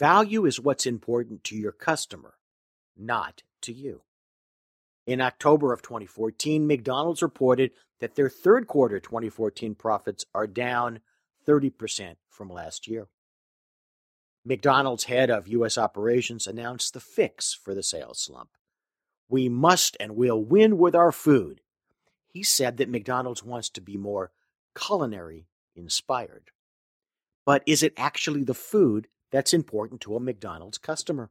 Value is what's important to your customer, not to you. In October of 2014, McDonald's reported that their third quarter 2014 profits are down 30% from last year. McDonald's head of U.S. operations announced the fix for the sales slump. We must and will win with our food. He said that McDonald's wants to be more culinary inspired. But is it actually the food that's important to a McDonald's customer?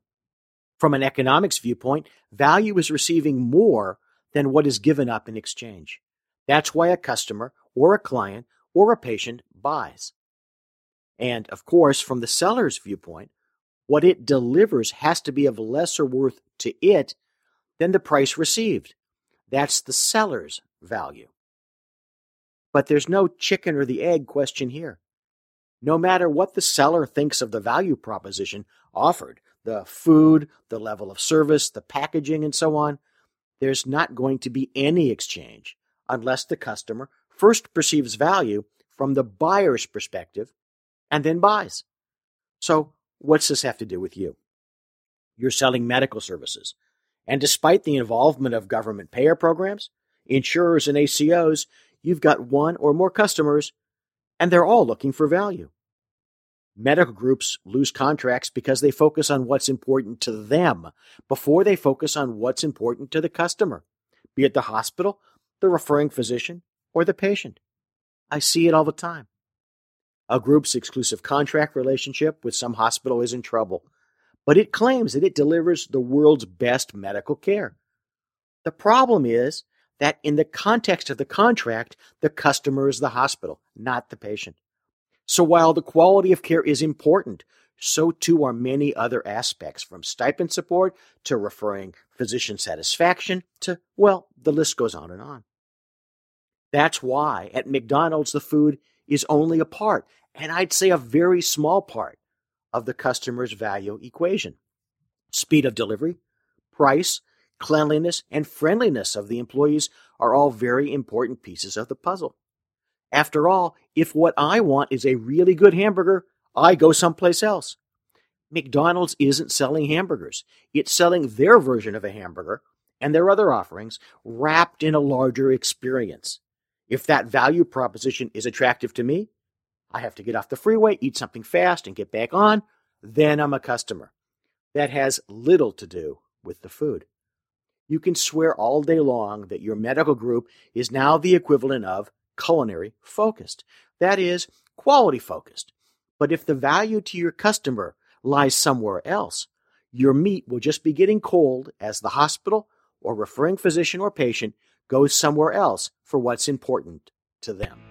From an economics viewpoint, value is receiving more than what is given up in exchange. That's why a customer or a client or a patient buys. And of course, from the seller's viewpoint, what it delivers has to be of lesser worth to it than the price received. That's the seller's value. But there's no chicken or the egg question here. No matter what the seller thinks of the value proposition offered, the food, the level of service, the packaging, and so on, there's not going to be any exchange unless the customer first perceives value from the buyer's perspective and then buys. So, what's this have to do with you? You're selling medical services. And despite the involvement of government payer programs, insurers, and ACOs, you've got one or more customers, and they're all looking for value. Medical groups lose contracts because they focus on what's important to them before they focus on what's important to the customer, be it the hospital, the referring physician, or the patient. I see it all the time. A group's exclusive contract relationship with some hospital is in trouble, but it claims that it delivers the world's best medical care. The problem is that in the context of the contract, the customer is the hospital, not the patient. So while the quality of care is important, so too are many other aspects from stipend support to referring physician satisfaction to, well, the list goes on and on. That's why at McDonald's the food is only a part, and I'd say a very small part, of the customer's value equation. Speed of delivery, price, cleanliness, and friendliness of the employees are all very important pieces of the puzzle. After all, if what I want is a really good hamburger, I go someplace else. McDonald's isn't selling hamburgers, it's selling their version of a hamburger and their other offerings wrapped in a larger experience. If that value proposition is attractive to me, I have to get off the freeway, eat something fast, and get back on, then I'm a customer. That has little to do with the food. You can swear all day long that your medical group is now the equivalent of culinary focused. That is, quality focused. But if the value to your customer lies somewhere else, your meat will just be getting cold as the hospital or referring physician or patient goes somewhere else for what's important to them.